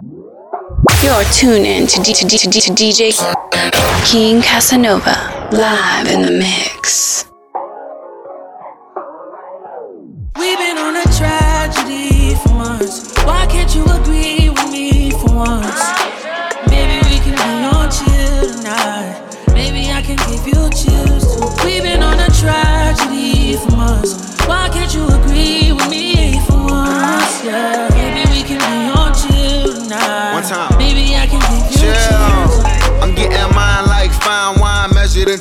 You're tuned in to, D- to, D- to, D- to DJ King Casanova live in the mix.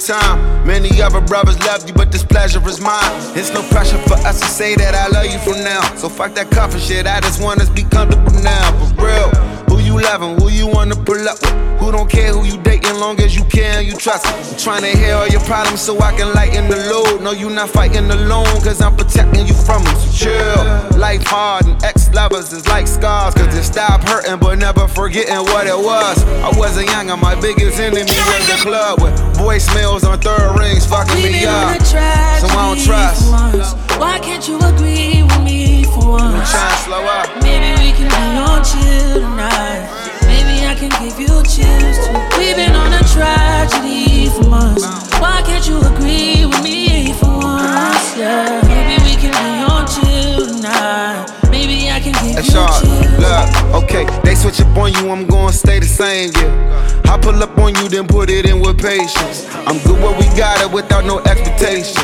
Time. Many other brothers love you, but this pleasure is mine. It's no pressure for us to say that I love you from now. So fuck that comfort shit. I just want us to be comfortable now. For real. Who you loving? Who you wanna pull up with? Who don't care who you dating, long as you care and you trust. I'm trying to hear all your problems so I can lighten the load. No, you not fighting alone, cause I'm protecting you from them. So chill. Life hard and ex lovers is like scars, cause it stop hurting, but never forgetting what it was. I wasn't young, and my biggest enemy was the club with voicemails on third rings fucking me up. So I don't trust. once. Why can't you agree with me for I'm once? trying to slow up. Maybe we can be on chill tonight. Maybe I can give you chills too. We've been on a tragedy for months. Why can't you agree with me for once? Yeah. Maybe we can be on chill tonight. Maybe I can give That's you all. chills. Look, okay, they switch up on you, I'm gonna stay the same, yeah. I pull up on you, then put it in with patience. I'm good where we got it without no expectations.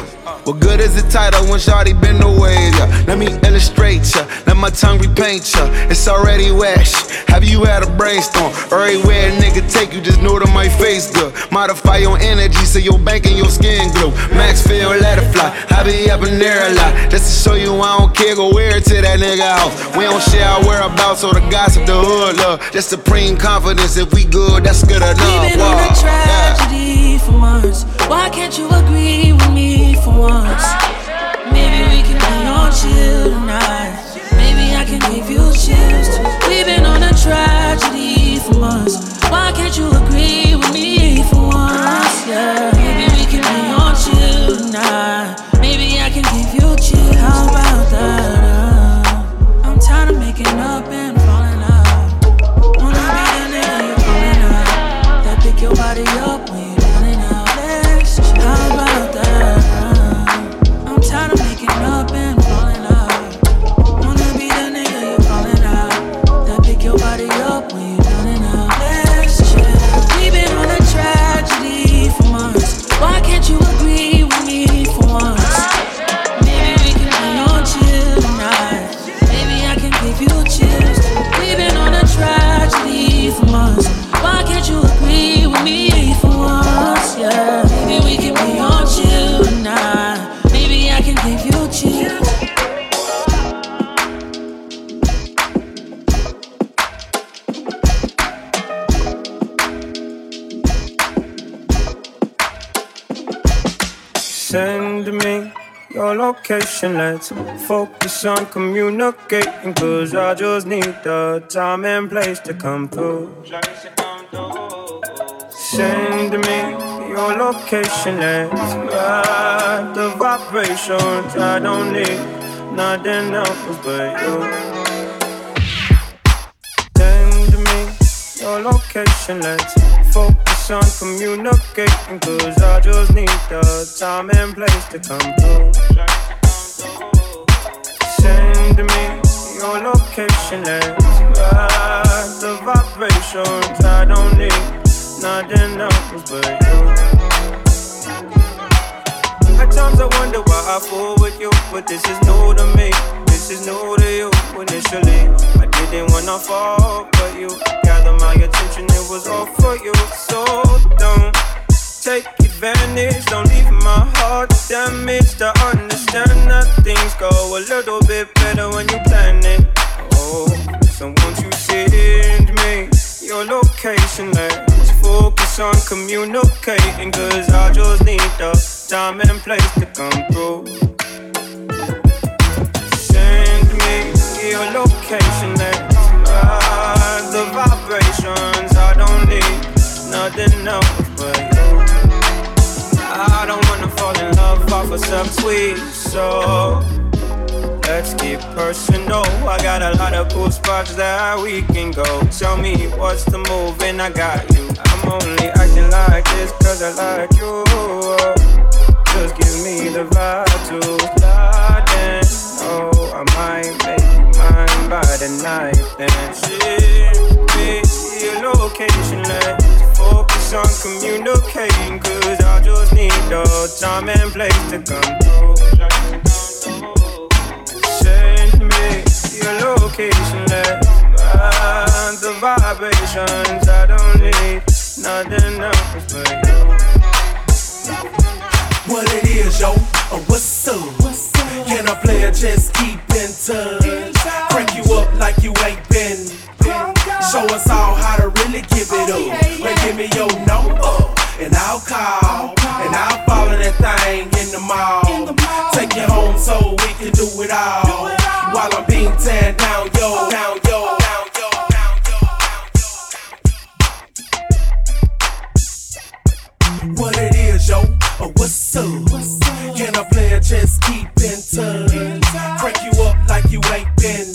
What good is the title when Shawty been away, yeah? Let me illustrate ya, let my tongue repaint ya. It's already wet. Have you had a brainstorm? Everywhere a nigga take you, just know that my face good. Modify your energy so your bank and your skin glow. Max feel, let it fly. I be up in there a lot. Just to show you I don't care, go wear it to that nigga house. We don't share our whereabouts or the gossip, the hood love. Just supreme confidence. If we good, that's good enough. We've been on a tragedy for months. Why can't you agree with me for once? Maybe we can be on chill tonight. Can give you too. We've been on a tragedy for months. Why location, let's focus on communicating. Cause I just need the time and place to come through. Send me your location, let's ride the vibrations. I don't need nothing else but you. Send me your location, let's focus on communicating. Cause I just need the time and place to come through. Send me your location, let's ride the vibrations. I don't need nothing else but you. At times I wonder why I fool with you, but this is new to me. This is new to you initially. I didn't wanna fall, but you gather my attention, it was all for you. So don't take don't leave my heart damaged. I understand that things go a little bit better when you plan it. Oh, so won't you send me your location? Let's focus on communicating, cause I just need the time and place to come through. Send me your location, let's of some tweet, so let's get personal. I got a lot of cool spots that we can go. Tell me what's the move, and I got you. I'm only acting like this cause I like you. Just give me the vibe to start then. Oh, I might make you mine by the night then. Shit, me your location, let's focus on communicating. The time and place to come through your location, let's find the vibrations. I don't need nothing else but you. What it is, yo, or what's up? Can I play a just keep in touch? Crank you up like you ain't been. Show us all how to really give it up. Well, give me your number, and I'll call, I'll follow that thing in the mall. Take you home so we can do it all while I'm being teared down, yo, down, yo, down, yo. What it is, yo, or what's up? Can I play a chess, keep in touch? Crank you up like you ain't been.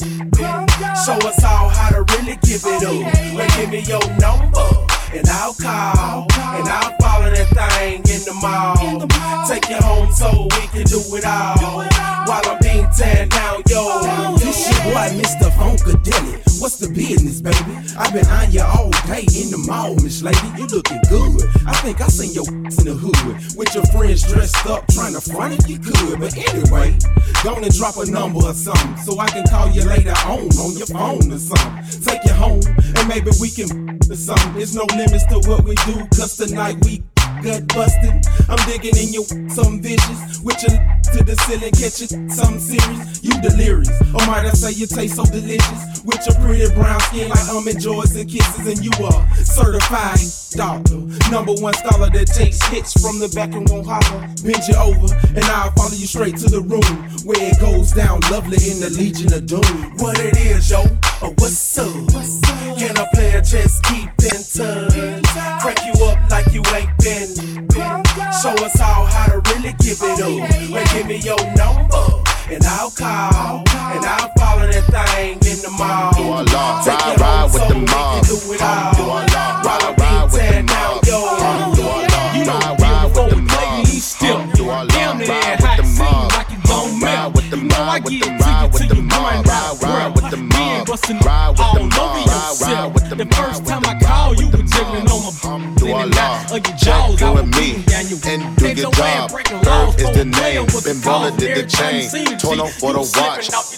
Show us all how to really give it up. Well, give me your number, and I'll call, and I'll follow that thing in the mall. Take you home so we can do it all while I'm being teared down, yo. This shit, boy, Mr. Funkadelic. What's the business, baby? I've been on you all day in the mall, Miss Lady. You looking good. I think I seen your in the hood with your friends dressed up, trying to front if you could. But anyway, go and drop a number or something so I can call you later on on your phone or something. Take you home and maybe we can or something. There's no limits to what we do, cause tonight we gut busting. I'm digging in your some vicious. With your to the ceiling, catching some serious. You delirious. Oh, might I say you taste so delicious? With your pretty brown skin like um almond joys and kisses. And you are certified doctor. Number one scholar that takes hits from the back and won't holler. Bend you over and I'll follow you straight to the room where it goes down lovely in the Legion of Doom. What it is, yo, or what's up? Can I play a chess? Keep in touch. Crank you up like you ain't been Show us all how to really give it up. Well, give me your number, and I'll call, and I'll follow that thing in the mall. Do Take ride, ride with the mob. Do it all. While I'm being teared down, yo. You know, ride with the mob. Still, damn near hot, seem with You I with the mob, you with the you mob, ride, out, ride with the mob, ride with the mob, ride, with the The first time I call mob, you, with the jiggling on my Um, then do Allah, knot your jaws, you I was me, and do your no way I'm job. Ferg is the name, with Baller call. did the chain, torn off for the watch, slipping off your-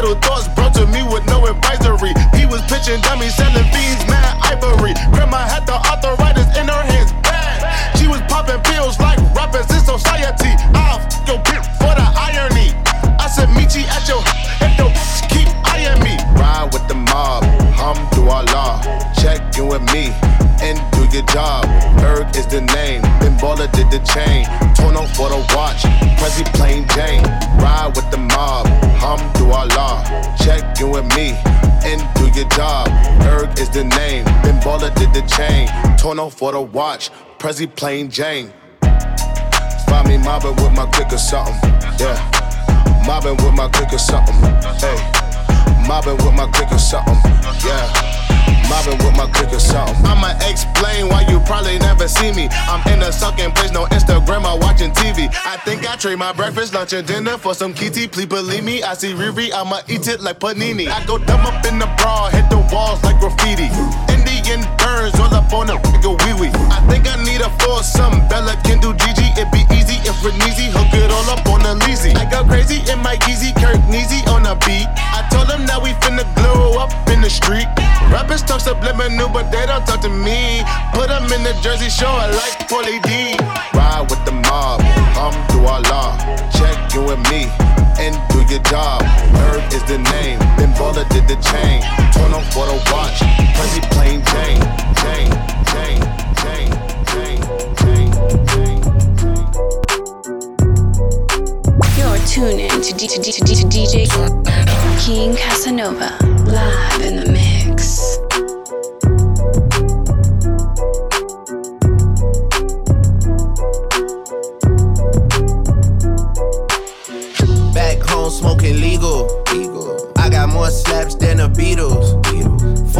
suicidal thoughts brought to me with no advisory, he was pitching dummies, selling fiends, mad ivory, grandma had the arthritis in her hands, bad, she was popping pills like rappers in society, I'll f- your bitch for the irony, I said meet you at your if your keep eyeing me, ride with the mob, Alhamdulillah, check in with me and do your job. Ferg is the name, Baller did the chain, torn off for the watch, Prezi plain Jane, ride with the mob, Hum do Alhamdulillah, check in with me. And do your job. Ferg is the name, Ben Baller did the chain, torn off for the watch, Prezi plain Jane. Find me mobbing with my click or something, yeah. Mobbing with my click or something, hey. Mobbing with my click or something, yeah. Mobbing with my. I'ma explain why you probably never see me. I'm in a sunken place, no Instagram or watching TV. I think I trade my breakfast, lunch, and dinner for some kitty. Please believe me, I see Riri, I'ma eat it like panini. I go dumb up in the bra, hit the walls like graffiti. Indian burns all up on a nigga wee wee. I think I need a foursome. Bella can do Gigi, it be easy if Reneezy hook it all up on the leasy. I go crazy in my Yeezy, Kirk Neezy on the beat. I told him now we finna glow up in the street. Rappers talk subliminal, but they don't talk to me. Put them in the Jersey Shore like Pauly D. Ride with the mob, um, do Allah. Check you and me, and do your job. Ferg is the name, then Baller did the chain. Turn on for the watch, Prezi plain Jane, Jane, Jane, Jane, Jane, Jane, Jane. You're tuned in to, D- to, D- to, D- to DJ King Casanova live in the more slaps than the Beatles. Beatles.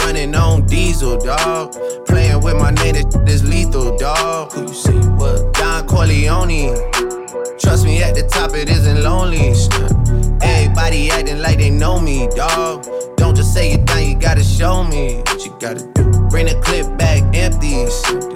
Running on diesel, dog. Playing with my name, this is lethal, dog. Who you you was? Don Corleone. Trust me, at the top it isn't lonely. Everybody acting like they know me, dog. Don't just say it down, you gotta show me what you gotta do. Bring the clip back empty.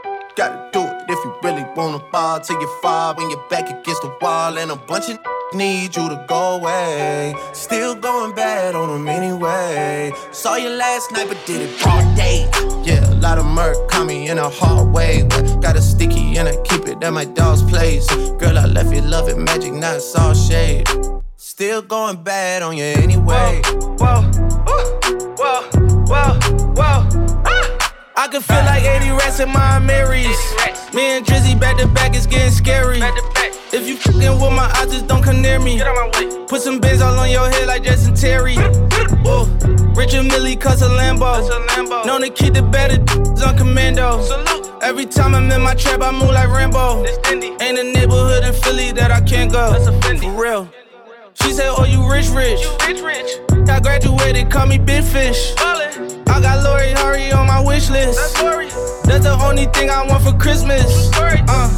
gotta do it if you really wanna fall till you fall when you're back against the wall and a bunch of need you to go away. Still going bad on them anyway. Saw you last night, but did it broad day. Yeah, a lot of murk caught me in a hard way. But got a sticky and I keep it at my dog's place. Girl, I left you love it magic, not all shade. Still going bad on you anyway. Whoa, whoa, whoa, whoa, whoa. I can feel like 80 rats in my Marys. Me and Drizzy back to back, it's getting scary. If you fucking with my eyes, just don't come near me. Put some bins all on your head like Jason Terry. Whoa. Richard Mille cuss a Lambo. Known to keep the better on commando. Every time I'm in my trap, I move like Rambo. Ain't a neighborhood in Philly that I can't go. For real. She said, Oh, you rich, rich. rich, rich. I graduated, call me Big Fish. I got Lori Harvey on my wish list. That's the only thing I want for Christmas. Uh,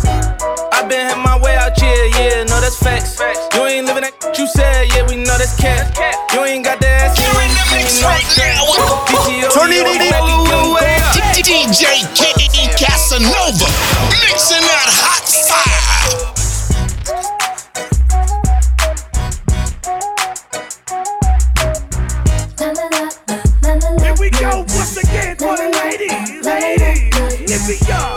I been had my way out here, yeah, no, that's facts. You ain't living that you said, yeah, we know that's cat. You ain't got the ass, you ain't living right now. Turn it DJ King Casanova mixing that hot Ladies.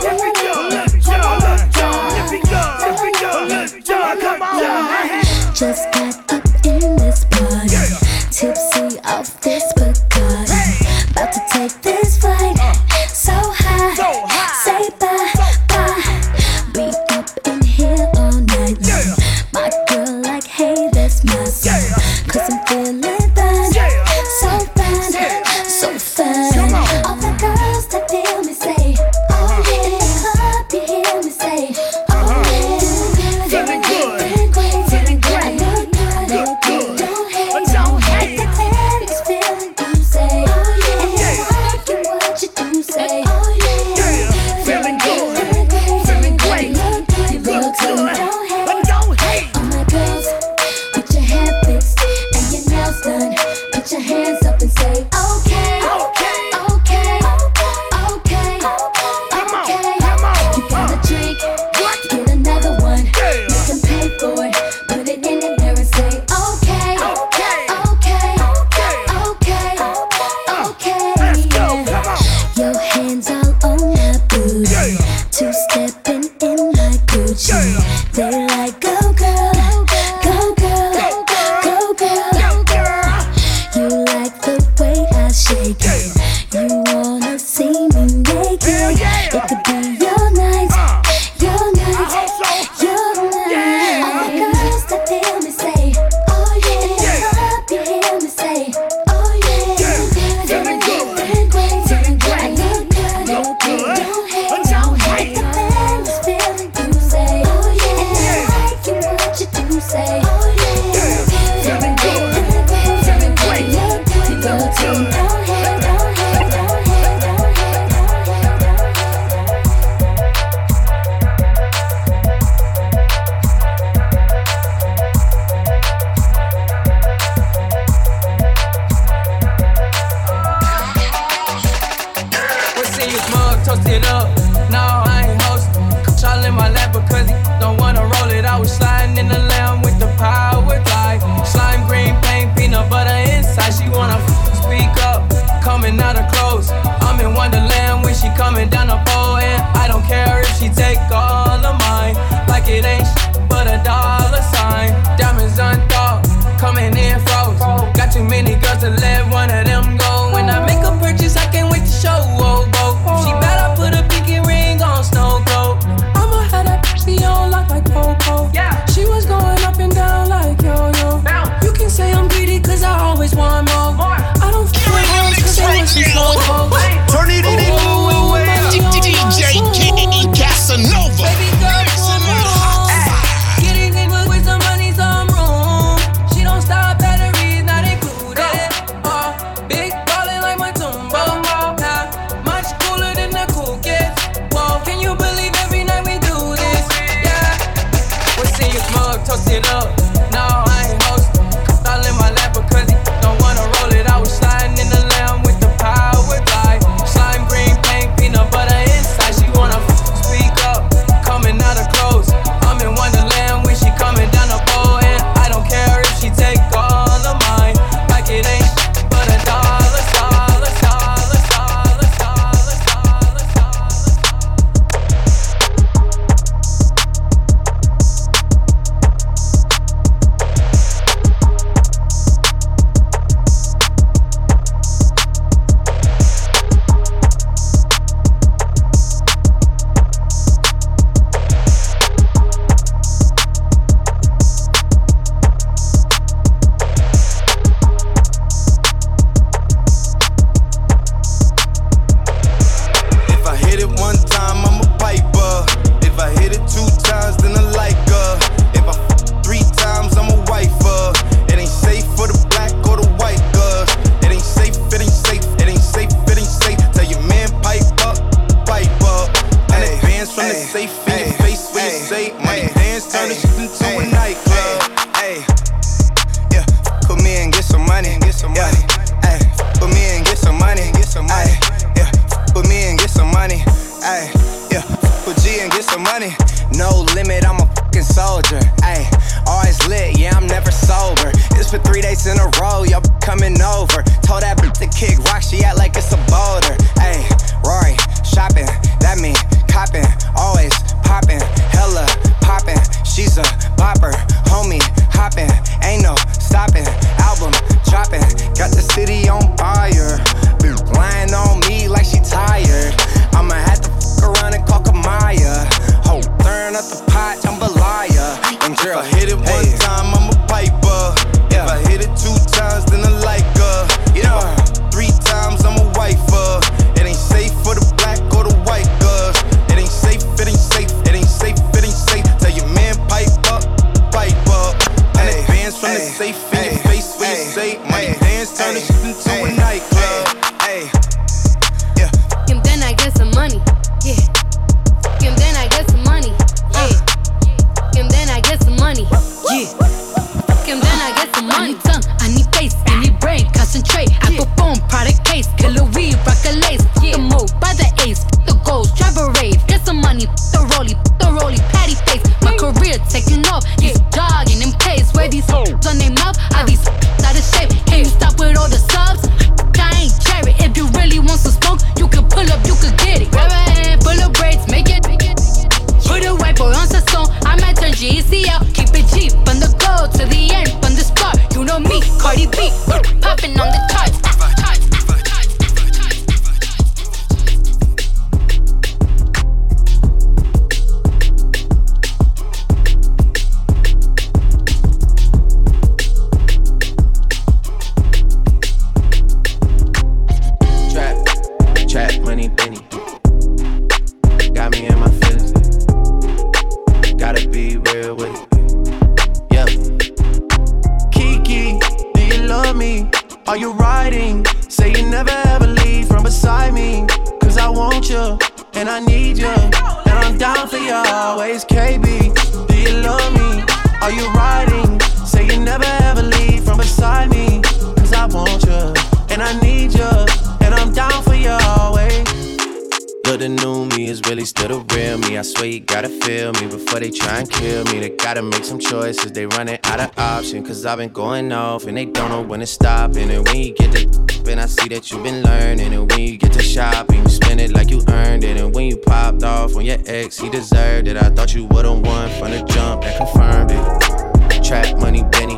Really still the real me. I swear you gotta feel me before they try and kill me. They gotta make some choices, they running out of options. Cause I've been going off and they don't know when to stop. And then when you get to and I see that you've been learning. And when you get to shopping, you spend it like you earned it. And when you popped off on your ex, he deserved it. I thought you would've won from the jump that confirmed it. Trap money, Benny.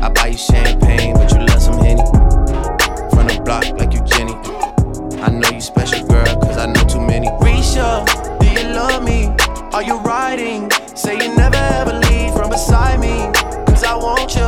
I buy you champagne, but you love some Henny. From the block like you Jenny. I know you special, girl, cause I know too many. Do you love me? Are you riding? Say you never ever leave from beside me. Cause I want you,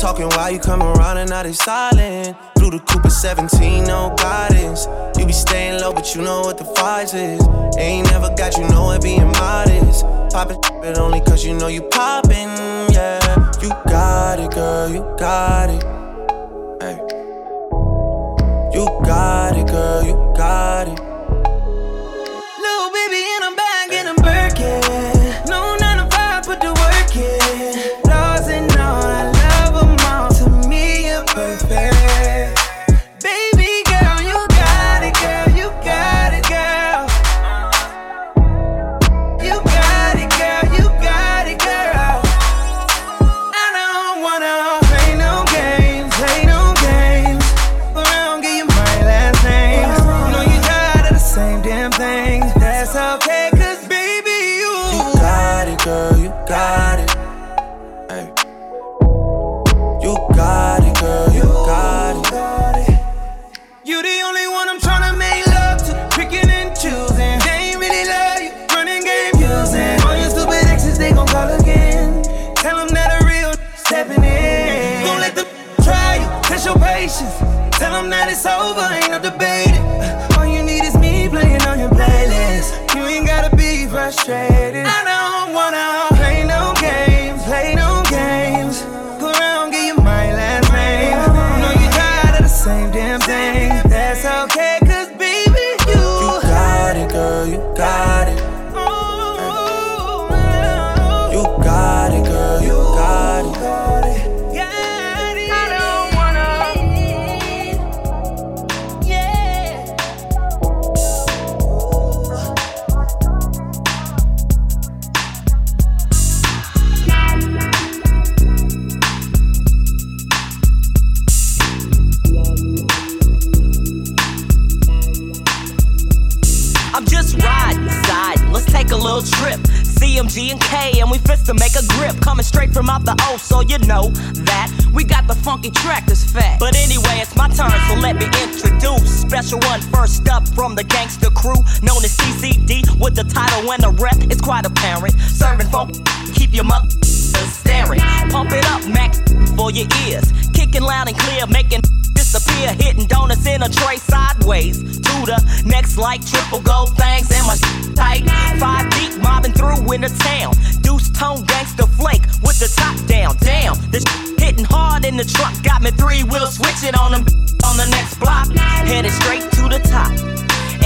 Talking while you come around and now they silent. Blew the Cooper 17, no guidance. You be staying low, but you know what the fight is. Ain't never got you know it being modest. Poppin' but only cause you know you poppin', yeah. You got it, girl, you got it. Hey. You got it, girl, you got it. First up from the gangster crew, known as CCD, with the title and the rep. It's quite apparent. Serving funk, keep your mother staring. Pump it up, max for your ears. Kicking loud and clear, making disappear. Hitting donuts in a tray sideways. To the next like triple gold things and my tight. Five deep mobbing through in the town. Deuce tone gangster flake with the top down. Damn, this hitting hard in the truck. Got me three wheel switching on them on the next block. Headed straight to the top.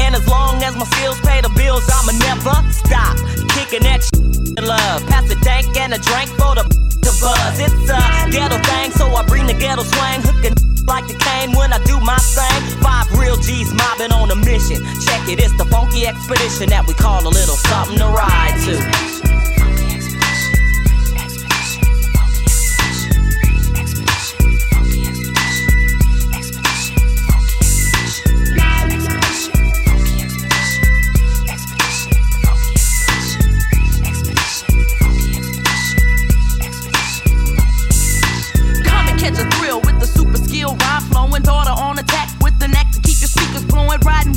And as long as my skills pay the bills, I'ma never stop. Kicking that love. Pass a dank and a drink for the, the buzz. It's a ghetto thing, so I bring the ghetto swang. Hooking like the cane when I do my thing. Five real G's mobbing on a mission. Check it, it's the funky expedition that we call a little something to ride to.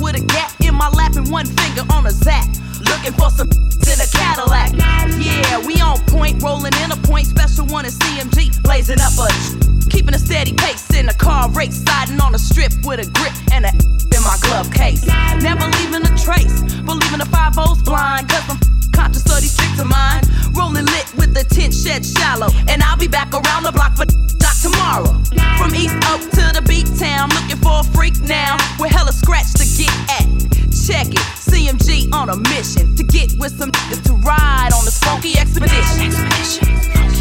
With a gap in my lap and one finger on a zap. looking for some in a Cadillac. Yeah, we on point, rolling in a point. Special one in CMG, blazing up a. Keeping a steady pace in a car race, sliding on a strip with a grip and a my glove case. Never leaving a trace, believing the five O's blind, cause I'm conscious of these tricks of mine. Rolling lit with the tent shed shallow, and I'll be back around the block for doc tomorrow. From East Oak to the beat town, looking for a freak now. With hella scratch to get at. Check it, CMG on a mission to get with some niggas to ride on this funky expedition. Expedition,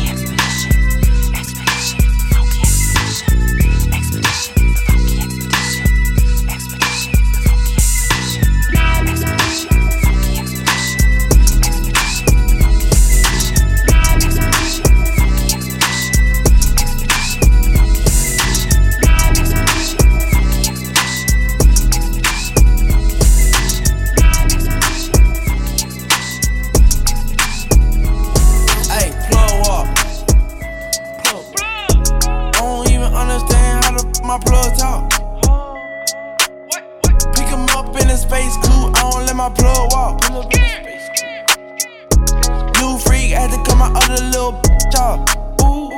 my plug talk. Pick him up in a space coupe, I don't let my plug walk. New freak had to cut my other little bitch off. Ooh.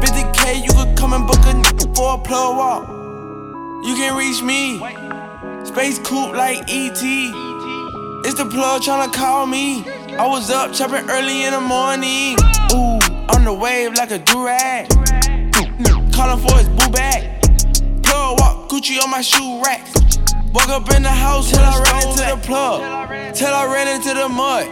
50k, you could come and book a nigga for a plug walk. You can reach me. Space coupe like ET. It's the plug tryna call me. I was up chopping early in the morning. Ooh, on the wave like a durag. Calling for his boo bag. Plug walk, Gucci on my shoe rack. Walk up in the house till I ran into the plug. Till I ran into the mud.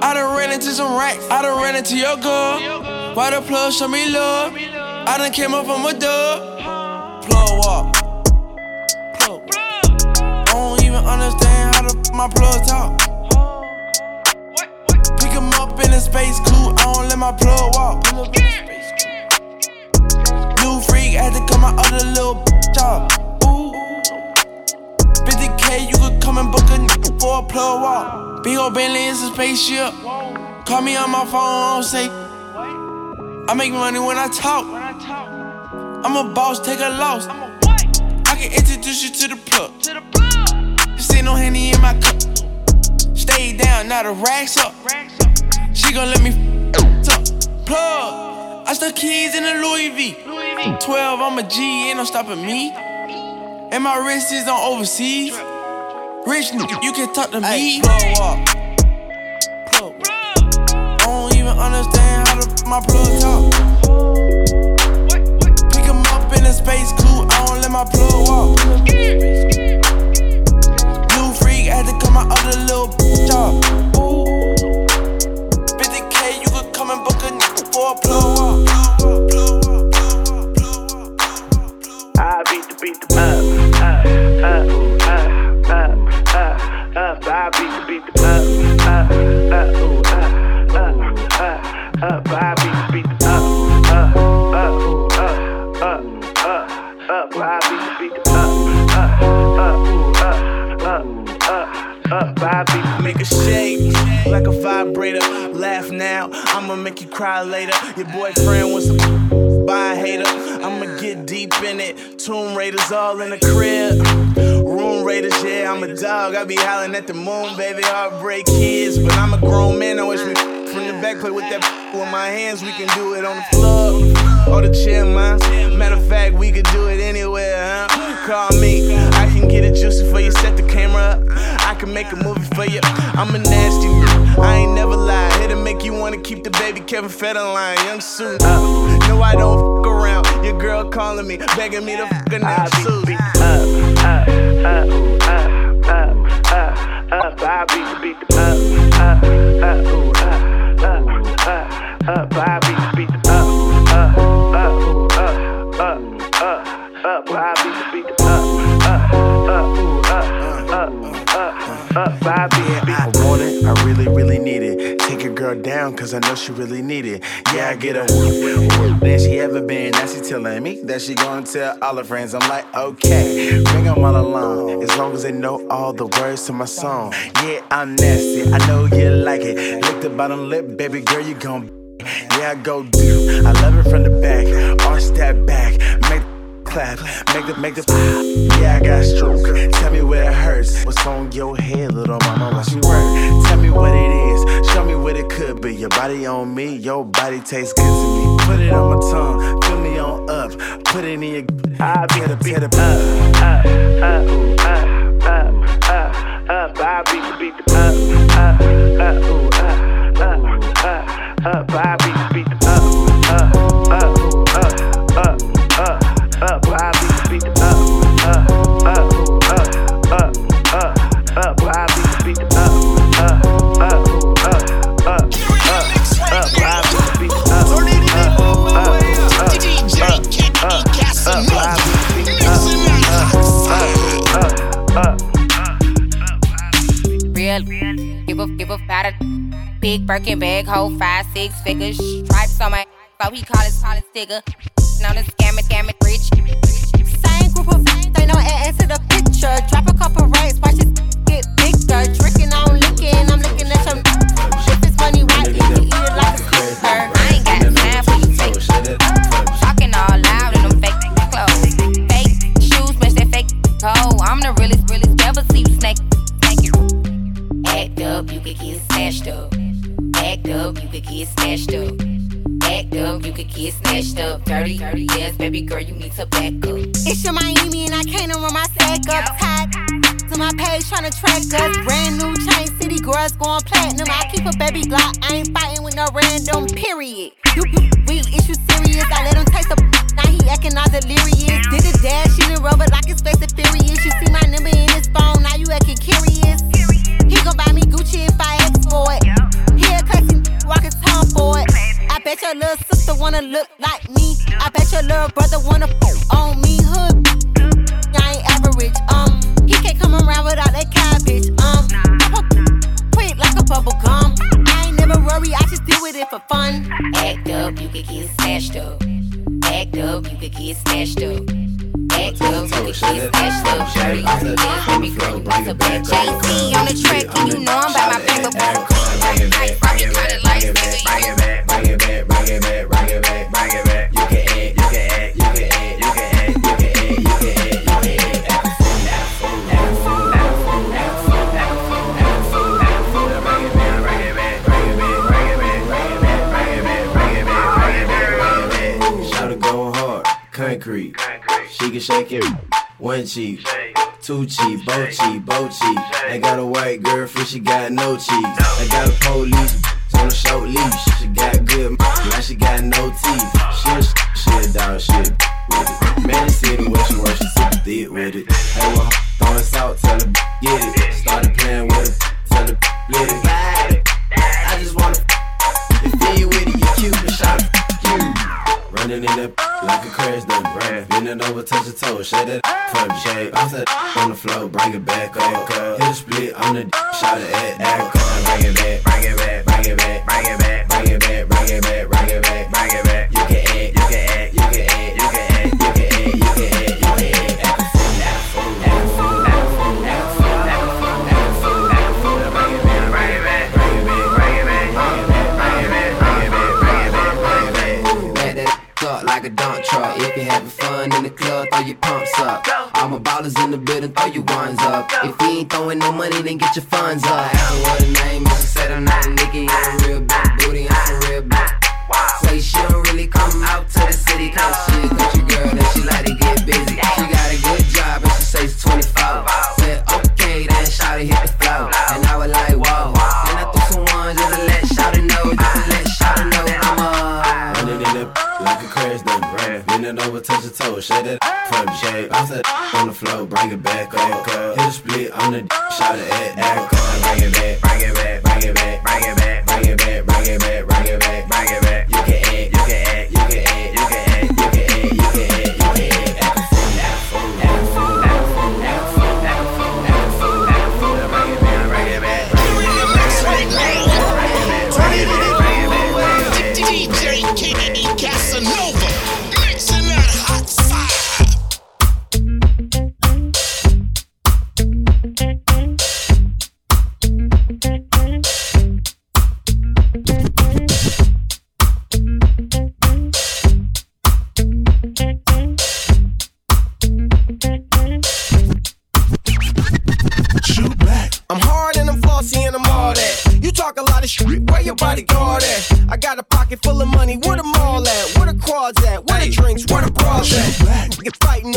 I done ran into some racks. I done ran into your girl. Why the plug show me love? I done came up from a dub. Plug walk. Plug. I don't even understand how the my plug talk. Pick him up in a space coupe, I don't let my plug walk. Freak had to cut my other little bitch off. Ooh. 50k, you could come and book a nigga for a plug walk. Big ol' Bentley is a spaceship. Call me on my phone, say. I make money when I talk. I'm a boss, take a loss. I can introduce you to the plug. Just ain't no henny in my cup. Stay down, now the racks up. She gon' let me f- up. Plug. I stuck keys in the Louis V. 12, I'm a G, ain't no stopping me. And my wrist is on overseas. Rich you can talk to me. Plug up. I don't even understand how the my plug talk. Pick him up in a space coupe, I don't let my plug walk. New freak had to cut my other little bitch off. Ooh. 50k, you could come and book a nigga for a plug walk. Beat the up, up, up, up, up, up, up. I beat the beat the up, up, up, up, up, up, up. I beat the beat the up, up, up, up, up, up, up. I beat the beat the up, up, up, up, up, up, up. Make a shake like a vibrator. Laugh now, I'ma make you cry later. Your boyfriend wants to buy a hater. I'ma get deep in it. Tomb Raiders all in the crib. Room Raiders, yeah, I'm a dog. I be howling at the moon, baby. Heartbreak kids, but I'm a grown man. I wish me from the back play with that with my hands. We can do it on the floor or the chair, man. Matter of fact, we could do it anywhere, huh? Call me, I can get it juicy for you. Set the camera up. I can make a movie for you. I'm a nasty. I ain't never lie. Make you wanna keep the baby Kevin Federline, young suit. No, I don't fuck around. Your girl calling me, begging me to fuck her now. Suit. up, up, up, up, up, up, up. I beat the beat the up, up, up, up, up, up, up. I beat the beat the up, up, up, up, up, up, up. I up. I want it, I really, really need it. Take your girl down, cause I know she really need it. Yeah, I get her. Than she ever been. Now she telling me that she gonna tell all her friends. I'm like, okay, bring them all along. As long as they know all the words to my song. Yeah, I'm nasty, I know you like it. Lick the bottom lip, baby girl, you gon' Yeah, I go deep. I love it from the back. Arch that back. Make clap. Make the, make the. Yeah, I got stroke. Tell me where it hurts. What's on your head, little mama? Watch me work. Tell me what it is. Show me what it could be. Your body on me, your body tastes good to me. Put it on my tongue, fill me on up. Put it in your. I be the beat up, up, up, up, up, up, up. I beat the beat the up, up, up, ooh, up, up, up. I beat the beat the up, up, up, up, up. I beat the beat the uh, uh, uh, up, up, up, ooh, up, up, up, up. I beat the beat the up, up, up, ooh, up, up, up, up. I beat the beat the up, up, up, up, up, up, up. I beat the beat the up, up, up, up, up. Real, give a give a fat big Birkin bag, hold five six figures, stripes on my so he call his call his sticker. Known as scam it, scam it, rich. Same group of they know add to the picture. Drop a couple racks, watch it get snatched up. Dirty, dirty ass, baby girl, you need to back up. It's your Miami and I can't run my sack up tight. To my page tryna track us. Brand new chain city girls going platinum. I keep a baby Glock. I ain't fighting with no random. Period. You, you weak, is you serious? I let him taste the. Now he acting all delirious. Did a dash, she done rubber like it's fast and furious. You see my number in his phone, now you acting curious. He gon' buy me Gucci if I ask for it. He a classy walking tongue for it. Bet your little sister wanna look like me. I bet your little brother wanna f- on me. Hood, I ain't average. Um, he can't come around without that cabbage. Um, quick like a bubble gum. I ain't never worry, I just deal with it for fun. Act up, you could get snatched up. Act up, you could get snatched up. Back up, took a kiss, dashed up, dirty. Let me go, like a big Jay-Z on the track, and you know I'm by my finger bone. It back, it back, bring it back, bring it back, bring it back, bring it back, bring it back. She can shake it. One cheek, two cheek, both cheek, both cheek. I got a white girlfriend, she got no cheeks. I got a police on a short leash. She got good, now she got no teeth. She a, she a dog, she a with it. Man, see the way she works, she super thick with it. Hey, well, throwing salt, tell her get it. Started playing with her, tell her let it. Running in that like a crash dump, bruh. Bending over, touch your toes, shake that from shape. Bounce that on the floor, bring it back up. Hit a split on the shot it at act Bring it back, bring it back, bring it back, bring it back, bring it back, bring it back, bring it back, bring it back. Club, throw your pumps up. All my ballers in the building, throw your ones up. If you ain't throwing no money, then get your funds up. Ask her what her name. She said I'm not a Nicki, I'm a real big booty, I'm some real big. Say she don't really come out to the city, cause Bending over, touch your toes, shake that from shape. Bounce that on the floor, bring it back up. Hit a split on the shot it at act Bring it back, bring it back, bring it back, bring it back, bring it back, bring it back, bring it back, bring it back. You can act, you can act, you can act,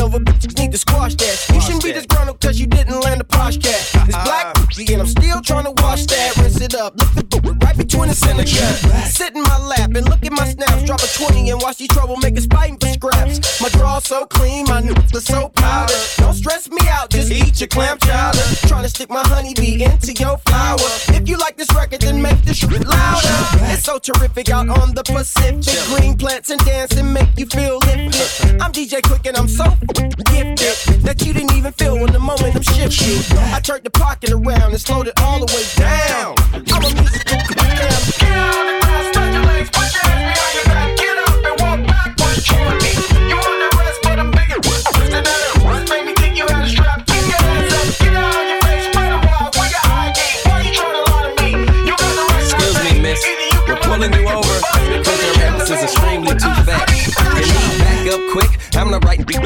fighting over bitches, need to squash that. You shouldn't be disgruntled cause you didn't land a posh cat. It's black pussy and I'm still trying to wash that. Rinse it up, lift the boot right between the center gap. Sit in my lap and look at my snaps. Drop a 20 and watch these troublemakers fighting for scraps. My draw's so clean, my nipples are so powder. Don't stress me out, just eat your clam chowder. Trying to stick my honeybee into your flower. If you like this record, then make this shit louder. It's so terrific out on the Pacific. Green plants and dancing make you feel. I'm DJ Quik and I'm so gifted that you didn't even feel when the moment I'm shifted. I turned the pocket around and slowed it all the way down.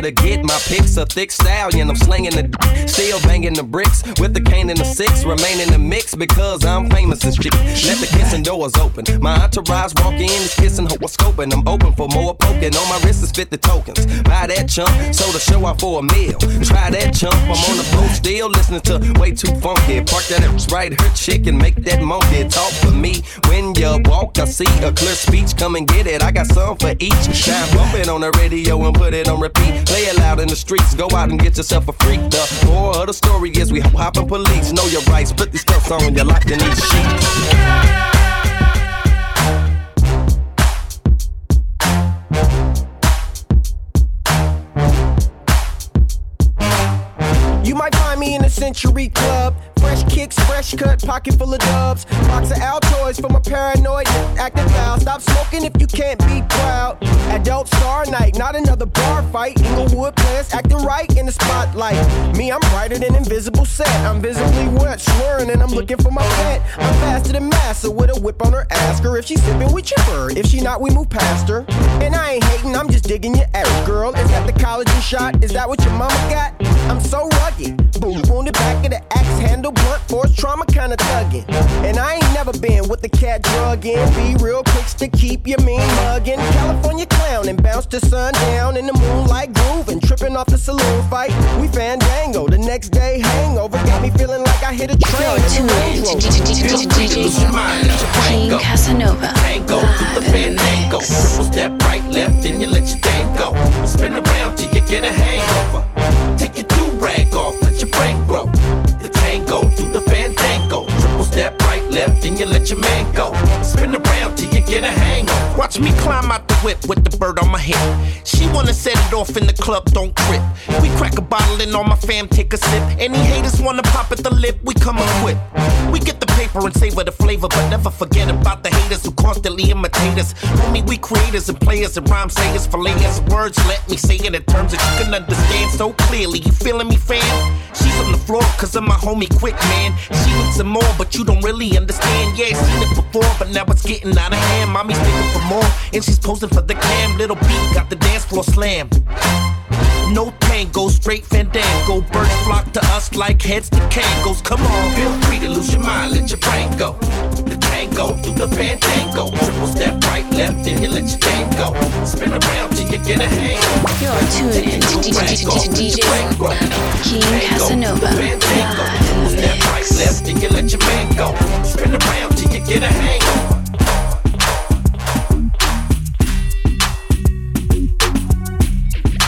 To get my picks. A thick stallion, I'm slinging the d- still banging the bricks with the cane and the six. Remain in the mix because I'm famous and shit. Let the kissing doors open. My entourage walk in, is kissing, hope scoping. I'm open for more poking. On my wrist is 50 tokens. Buy that chump, so to show out for a meal. Try that chump, I'm on the boat still listening to way too funky. Park that ass right, her chick and make that monkey talk for me. When you walk, I see a clear speech. Come and get it, I got some for each. Now bump it on the radio and put it on repeat. Play it loud in the streets, go out and get yourself a freak. The moral of the story is we hopping police. Know your rights, put these stuffs on, you're locked in these sheets. You might find me in the Century Club. Cut, pocket full of dubs. Box of Altoids for my paranoid, acting foul. Stop smoking if you can't be proud. Adult star night, not another bar fight. Inglewood players acting right in the spotlight. Me, I'm brighter than invisible set. I'm visibly wet, slurring, and I'm looking for my pet. I'm faster than Massa with a whip on her. Ask her if she's sipping, we chip her. If she not, we move past her. And I ain't hating, I'm just digging your ass, girl. Is that the collagen shot? Is that what your mama got? I'm so rugged. Boom, wounded back of the axe handle, blunt force trauma kinda thuggin'. And I ain't never been with the cat drug in. Be real quicks to keep your mean muggin'. California clown and bounce to sundown in the moonlight grooving. Tripping off the saloon fight. We fandango. The next day hangover got me feeling like I hit a train. You're tuned in to DJ Casanova. Tango the fandango. Triple step right, left, and you let your tango. Spin around till you get a hangover. Take your do rag off, let your brain grow. The tango through the left, and you let your man go. Spin around till you get a hangover. Watch me climb out the whip with the bird on my hip. She wanna set it off in the club, don't trip. We crack a bottle and all my fam take a sip. Any haters wanna pop at the lip, we come equipped. We get the paper and savor the flavor, but never forget about the haters who constantly imitate us. Homie, we creators and players and rhyme sayers for words. Let me say it in terms that you can understand so clearly. You feeling me, fam? She's on the floor cause of my homie quick, man. She needs some more, but you don't really understand. Yeah, seen it before, but now it's getting out of hand. Mommy's looking for more, and she's posing for the cam. Little beat got the dance floor slam. No tango, straight fandango. Birds flock to us like heads to kangos. Come on, feel free to lose your mind, let your brain go. The tango through the fandango. Triple step right, left, and you let your game go. Spin around till you get a hang. You're tuned in to DJ King Casanova. The Step right, left, and you let your man go. Spin around till you get a hangover.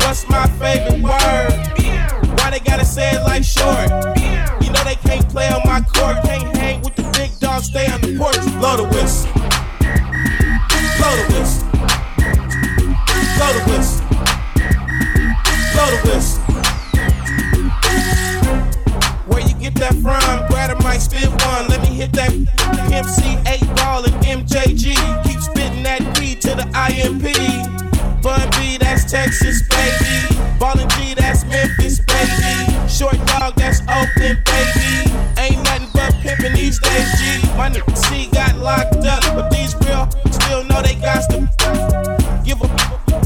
What's my favorite word? Why they gotta say it like short? You know they can't play on my court, can't hang with the big dogs, stay on the porch. Blow the whistle. Blow the whistle. Blow the whistle. Blow the whistle. Where you get that from? Grab a mic, spit one. Let me hit that MC 8 ball and MJG. Keep spitting that weed to the IMP. Texas, baby. Ballin' G, that's Memphis, baby. Short dog, that's Oakland, baby. Ain't nothing but pimpin' these days, G. My nigga C got locked up, but these real still know they got to give a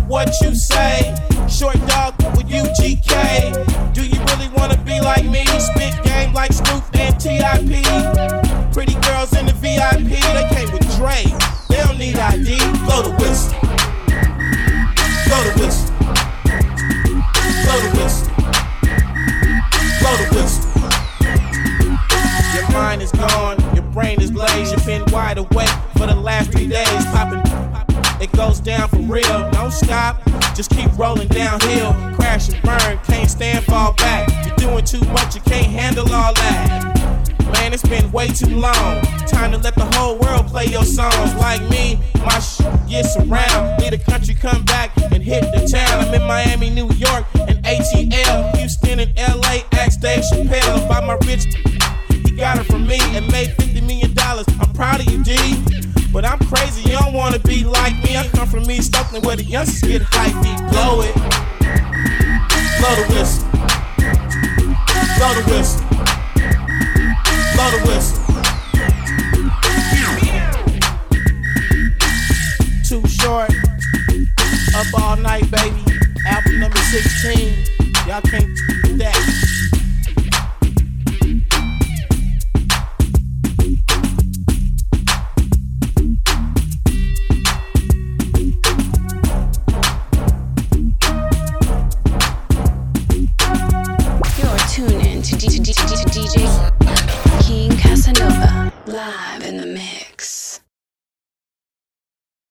what you say. Short dog with UGK. Do you really wanna be like me? Spit game like Snoop and TIP. Pretty girls in the VIP, they came with Dre. They don't need ID, blow the whistle. brain is. You've been wide awake for the last three days. Popping, it goes down for real. Don't stop, just keep rolling downhill. Crash and burn, can't stand, fall back. You're doing too much, you can't handle all that. Man, it's been way too long. Time to let the whole world play your songs. Like me, my shit gets around. Need a country come back and hit the town. I'm in Miami, New York, and ATL, Houston, and LA. Ask Dave Chappelle by my rich he got it from me and made $50 million. I'm proud of you, D. But I'm crazy, you don't wanna be like me. I come from East Oakland where the youngsters get hype, blow it. Blow the whistle. Blow the whistle. Blow the whistle. Too short. Up all night, baby. Album number 16. Y'all can't do that.